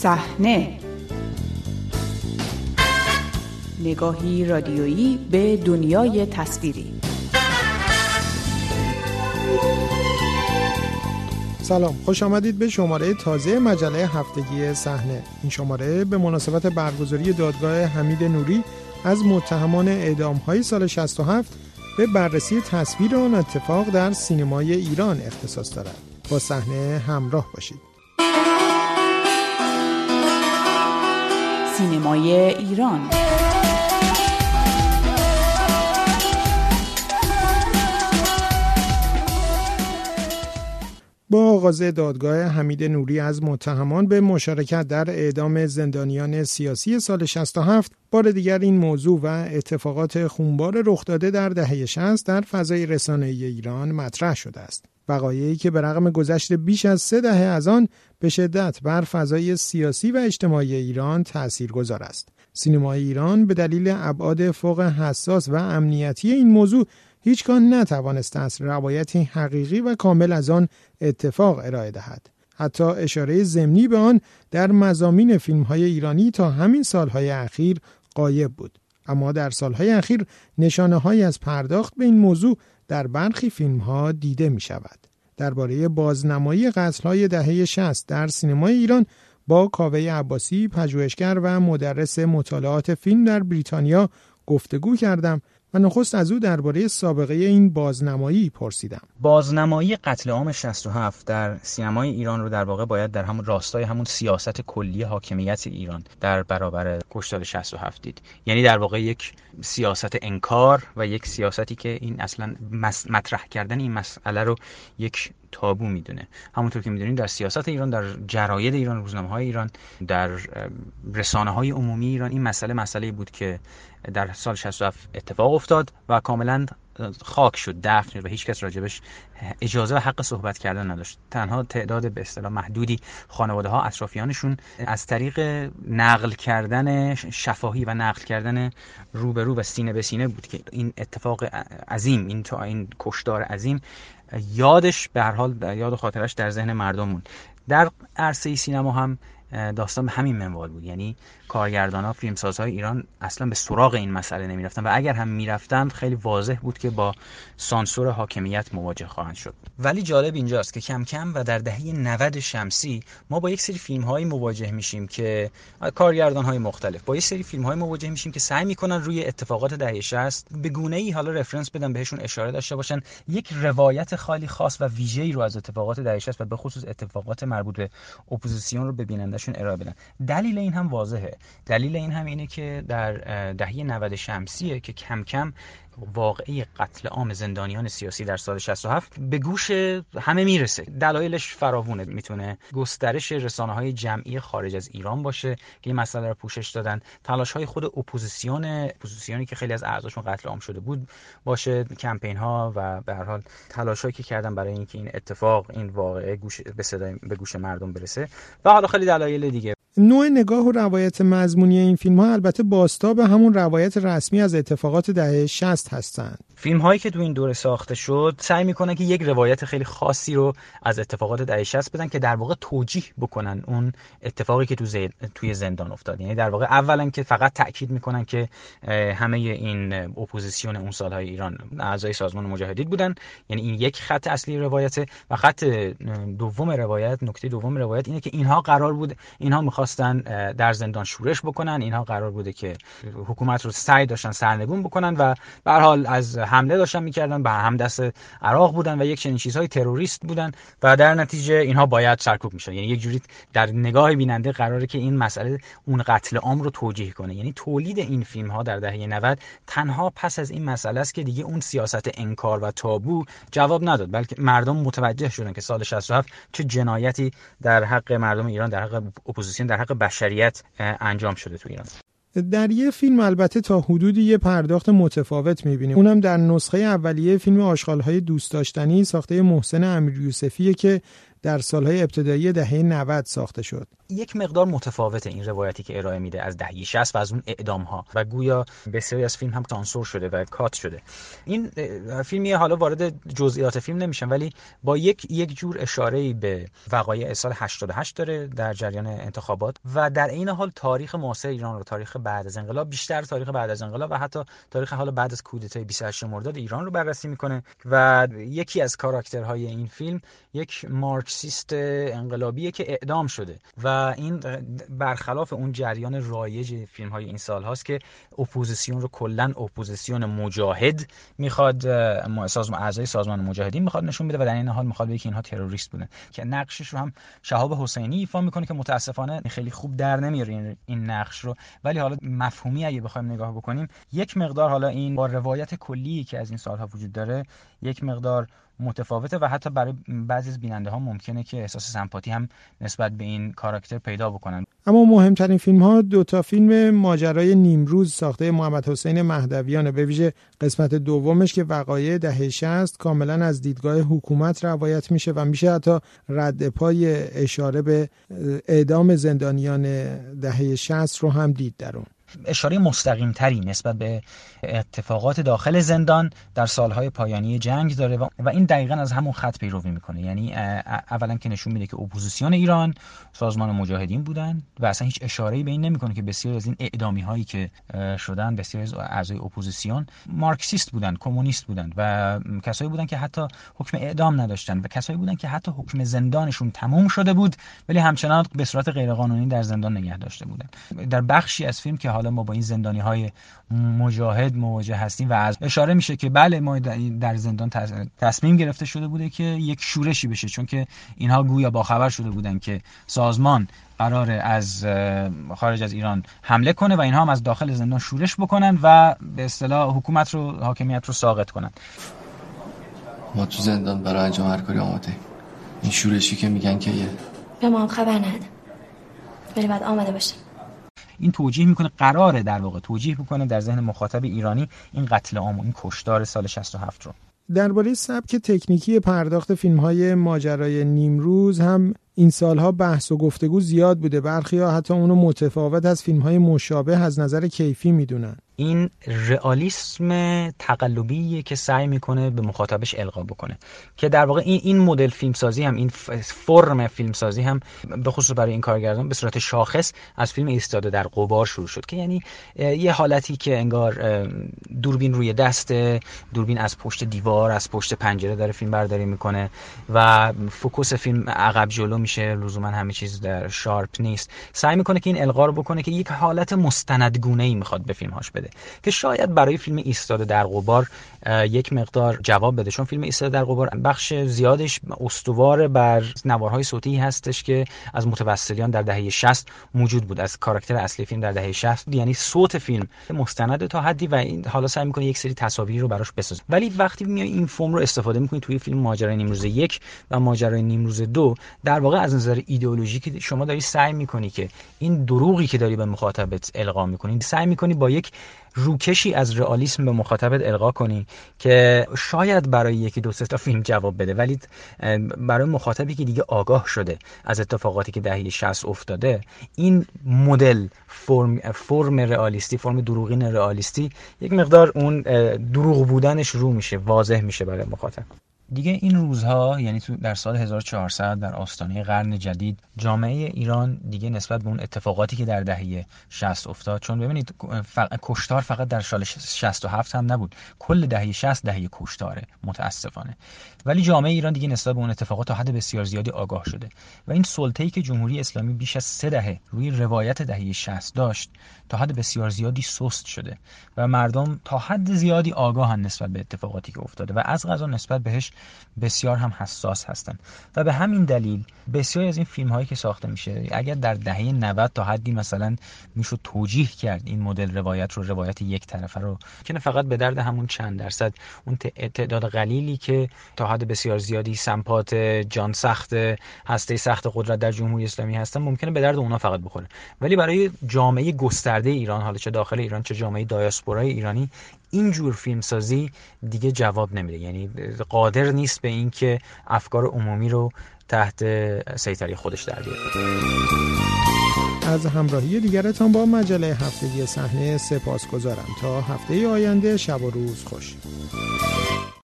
صحنه. نگاهی رادیویی به دنیای تصویری. سلام خوش آمدید به شماره تازه مجله هفتگی صحنه. این شماره به مناسبت برگزاری دادگاه حمید نوری از متهمان اعدام های سال 67 به بررسی تصویر آن اتفاق در سینمای ایران اختصاص دارد. با صحنه همراه باشید. سینمای ایران با آغاز دادگاه حمید نوری از متهمان به مشارکت در اعدام زندانیان سیاسی سال 67 بار دیگر این موضوع و اتفاقات خونبار رخ داده در دهه 60 در فضای رسانه ایران مطرح شده است. وقایعی که به رغم گذشت بیش از سه دهه از آن به شدت بر فضای سیاسی و اجتماعی ایران تأثیر گذار است. سینمای ایران به دلیل ابعاد فوق حساس و امنیتی این موضوع هیچگاه نتوانسته است روایتی حقیقی و کامل از آن اتفاق ارائه دهد. حتی اشاره زمینی به آن در مزامین فیلم های ایرانی تا همین سالهای اخیر قایب بود. اما در سالهای اخیر نشانه های از پرداخت به این موضوع در برخی فیلم ها دیده می شود. درباره بازنمایی قتل های دهه 60 در سینمای ایران با کاوه عباسی پژوهشگر و مدرس مطالعات فیلم در بریتانیا گفتگو کردم. و نخست از او درباره سابقه این بازنمایی پرسیدم. بازنمایی قتل عام 67 در سینمای ایران رو در واقع باید در همون راستای همون سیاست کلی حاکمیت ایران در برابر کشتار 67 دید. یعنی در واقع یک سیاست انکار و یک سیاستی که این اصلا مطرح کردن این مسئله رو یک تابو می‌دونه. همونطور که می‌دونیم در سیاست ایران در جراید ایران روزنامه های ایران در رسانه های عمومی ایران این مسئله مسئله بود که در سال 67 اتفاق افتاد و کاملا خاک شد دفن شد و هیچ کس راجبش اجازه و حق صحبت کردن نداشت. تنها تعداد به اصطلاح محدودی خانواده ها اطرافیانشون از طریق نقل کردن شفاهی و نقل کردن رو به رو و سینه به سینه بود که این اتفاق عظیم این تا این کشدار عظیم یادش به هر حال یاد و خاطرش در ذهن مردم بود در عرصه سینما هم داستان به همین منوال بود. یعنی کارگردان ها فیلمسازهای ایران اصلا به سراغ این مسئله نمی‌رفتن و اگر هم می‌رفتند خیلی واضح بود که با سانسور حاکمیت مواجه خواهند شد. ولی جالب اینجاست که کم کم و در دهه 90 شمسی ما با یک سری فیلم هایی مواجه میشیم که کارگردان های مختلف با یک سری فیلم های مواجه میشیم که سعی می‌کنن روی اتفاقات دهه 60 به گونه ای حالا reference بدن بهشون اشاره داشته باشن یک روایت خیلی خاص و ویژه‌ای رو از اتفاقات دهه 60 و به خصوص اتفاقات مربوط به اپوزیسیون رو به بینندشون ارائه بدن. دلیل این هم واضحه. دلیل این هم اینه که در دهه 90 شمسیه که کم کم واقعی قتل عام زندانیان سیاسی در سال 67 به گوش همه می‌رسه. دلایلش فراوونه. می‌تونه گسترش رسانه های جمعی خارج از ایران باشه که این مسئله رو پوشش دادن. تلاش های خود اپوزیسیون اپوزیسیونی که خیلی از اعضاشون قتل عام شده بود باشه. کمپین ها و به هر حال تلاشایی که کردن برای اینکه این اتفاق این واقعه گوش به صدای به گوش مردم برسه. و حالا خیلی دلایل دیگه. نوع نگاه و روایت مضمونی این فیلم ها البته باستا به همون روایت رسمی از اتفاقات دهه 60 هستند. فیلم هایی که تو این دوره ساخته شد سعی می‌کنن که یک روایت خیلی خاصی رو از اتفاقات دهه 60 بدن که در واقع توجیه بکنن اون اتفاقی که تو زید... توی زندان افتاد یعنی در واقع اولا که فقط تاکید می‌کنن که همه این اپوزیسیون اون سالهای ایران اعضای سازمان مجاهدین بودن یعنی این یک خط اصلی روایت و خط دوم روایت نکته دوم روایت اینه که اینها قرار بود اینها می‌خواستن در زندان شورش بکنن. اینها قرار بوده که حکومت رو سعی داشتن سرنگون بکنن و به حال از حمله داشتن می‌کردن به هم دست عراق بودن و یک چنین چیزهای تروریست بودن و در نتیجه اینها باید سرکوب میشن یعنی یک جوری در نگاه بیننده قراره که این مسئله اون قتل عام رو توجیه کنه. یعنی تولید این فیلم ها در دهه 90 تنها پس از این مسئله است که دیگه اون سیاست انکار و تابو جواب نداد بلکه مردم متوجه شدن که سال 67 چه جنایتی در حق مردم ایران در حق اپوزیسیون حق بشریت انجام شده تو ایران. در یه فیلم البته تا حدودی یه پرداخت متفاوت می‌بینیم. اونم در نسخه اولیه فیلم آشغالهای دوست داشتنی ساخته محسن امیر یوسفیه که در سالهای ابتدایی دهه 90 ساخته شد. یک مقدار متفاوته این روایتی که ارائه میده از دهه 60 و از اون اعدام ها و گویا بسیاری از فیلم هم سانسور شده و کات شده. این فیلمی حالا وارد جزئیات فیلم نمیشم ولی با یک یک جور اشاره به وقایع سال 88 داره در جریان انتخابات و در این حال تاریخ معاصر ایران رو تاریخ بعد از انقلاب بیشتر تاریخ بعد از انقلاب و حتی تاریخ حالا بعد از کودتای 28 مرداد ایران رو بررسی می‌کنه و یکی از کاراکترهای این فیلم یک مارکسیست انقلابیه که اعدام شده و این برخلاف اون جریان رایج فیلم های این سال هاست که اپوزیسیون رو کلا اپوزیسیون مجاهد می‌خواد سازمان اعضای سازمان مجاهدین می‌خواد نشون بده و در این حال می‌خواد بگه که اینها تروریست بودن. که نقشش رو هم شهاب حسینی ایفا می‌کنه که متاسفانه خیلی خوب در نمیاره این نقش رو. ولی حالا مفهومی اگه بخوایم نگاه بکنیم یک مقدار حالا این با روایت کلی که از این سالها وجود داره یک مقدار متفاوته و حتی برای بعضی از بیننده ها ممکنه که احساس سمپاتی هم نسبت به این کاراکتر پیدا بکنن. اما مهمترین فیلم ها دو تا فیلم ماجرای نیمروز ساخته محمد حسین مهدویانه به ویژه قسمت دومش که وقایع دهه 60 کاملا از دیدگاه حکومت روایت میشه و میشه حتی رد پای اشاره به اعدام زندانیان دهه 60 رو هم دید در اون. اشاره مستقیم تری نسبت به اتفاقات داخل زندان در سالهای پایانی جنگ داره و این دقیقا از همون خط پیروی می‌کنه. یعنی اولا که نشون میده که اپوزیسیون ایران سازمان مجاهدین بودن و اصلا هیچ اشاره‌ای به این نمی‌کنه که بسیار از این اعدامی هایی که شدن بسیار از اعضای اپوزیسیون مارکسیست بودن کمونیست بودن و کسایی بودن که حتی حکم اعدام نداشتن و کسایی بودن که حتی حکم زندانشون تموم شده بود ولی همچنان به صورت غیرقانونی در زندان نگه داشته بودن. در بخشی از فیلم که حالا ما با این زندانی های مجاهد مواجه هستیم و از اشاره میشه که بله ما در زندان تصمیم گرفته شده بوده که یک شورشی بشه چون که اینها گویا باخبر شده بودن که سازمان قرار از خارج از ایران حمله کنه و اینها هم از داخل زندان شورش بکنن و به اصطلاح حکومت رو حاکمیت رو ساقط کنن. ما تو زندان برای انجام هر کاری آماده این شورشی که میگن که یه به ما هم خبر نده ولی بعد آماده باشه این توجیه می‌کنه قراره در واقع توجیه می‌کنه در ذهن مخاطب ایرانی این قتل عام و این کشتار سال 67 رو. درباره سبک تکنیکی پرداخت فیلم های ماجرای نیمروز هم این سالها بحث و گفتگو زیاد بوده. برخی ها حتی اونو متفاوت از فیلم های مشابه از نظر کیفی می‌دونن. این رئالیسم تقلبیه که سعی می‌کنه به مخاطبش القا بکنه. که در واقع این این مدل فیلمسازی هم این فرم فیلمسازی هم به خصوص برای این کارگردان به صورت شاخص از فیلم ایستاده در غبار شروع شد. که یعنی یه حالتی که انگار دوربین روی دست دوربین از پشت دیوار از پشت پنجره داره فیلم برداری می‌کنه و focus فیلم عقب جلو میشه لزوما همه چیز در sharp نیست. سعی می‌کنه که این القا رو بکنه که یک حالت مستندگونه ای می‌خواد به فیلمهاش بده. که شاید برای فیلم ایستاده در غبار یک مقدار جواب بده. چون فیلم ایستاده در قبار بخش زیادش استوار بر نوارهای صوتی هستش که از متوسلیان در دهه 60 موجود بود. از کاراکتر اصلی فیلم در دهه 60 یعنی صوت فیلم مستند تا حدی و این حالا سعی می‌کنه یک سری تصاویر رو براش بسازه. ولی وقتی میای این فرم رو استفاده می‌کنی توی فیلم ماجرای نیمروز یک و ماجرای نیمروز دو در واقع از نظر ایدئولوژیک شما داری سعی می‌کنی که این دروغی که داری به مخاطبت القا می‌کنی سعی می‌کنی با یک روکشی از رئالیسم به مخاطبت القا کنی که شاید برای یکی دو تا فیلم جواب بده ولی برای مخاطبی که دیگه آگاه شده از اتفاقاتی که دهه 60 افتاده این مدل فرم فرم رئالیستی فرم دروغین رئالیستی یک مقدار اون دروغ بودنش رو میشه واضح میشه برای مخاطب. دیگه این روزها یعنی تو در سال 1400 در آستانه قرن جدید جامعه ایران دیگه نسبت به اون اتفاقاتی که در دهه 60 افتاد چون ببینید کشتار فقط در سال 67 هم نبود. کل دهه 60 دهه کشتاره متاسفانه. ولی جامعه ایران دیگه نسبت به اون اتفاقات تا حد بسیار زیادی آگاه شده. و این سلطه‌ای که جمهوری اسلامی بیش از سه دهه روی روایت دهه 60 داشت تا حد بسیار زیادی سست شده. و مردم تا حد زیادی آگاهن نسبت به اتفاقاتی که افتاده. و از غذا نسبت بهش بسیار هم حساس هستن. و به همین دلیل بسیاری از این فیلم هایی که ساخته میشه اگر در دهه 90 تا حدی مثلا می‌شد توجیه کرد این مدل روایت رو روایت یک طرفه رو که فقط به درد همون چند درصد اون تعداد قلیلی که تا حد بسیار زیادی سمپات جان سخت هسته سخت قدرت در جمهوری اسلامی هستن ممکنه به درد اونا فقط بخوره. ولی برای جامعه گسترده ایران حالا چه داخل ایران چه جامعه دایاسپورای ایرانی این جور فیلمسازی دیگه جواب نمیده. یعنی قادر نیست به اینکه افکار عمومی رو تحت سیطره خودش در بیاره. از همراهی دیگرتان با مجله هفتگی صحنه سپاس گذارم تا هفته آینده شب و روز خوش.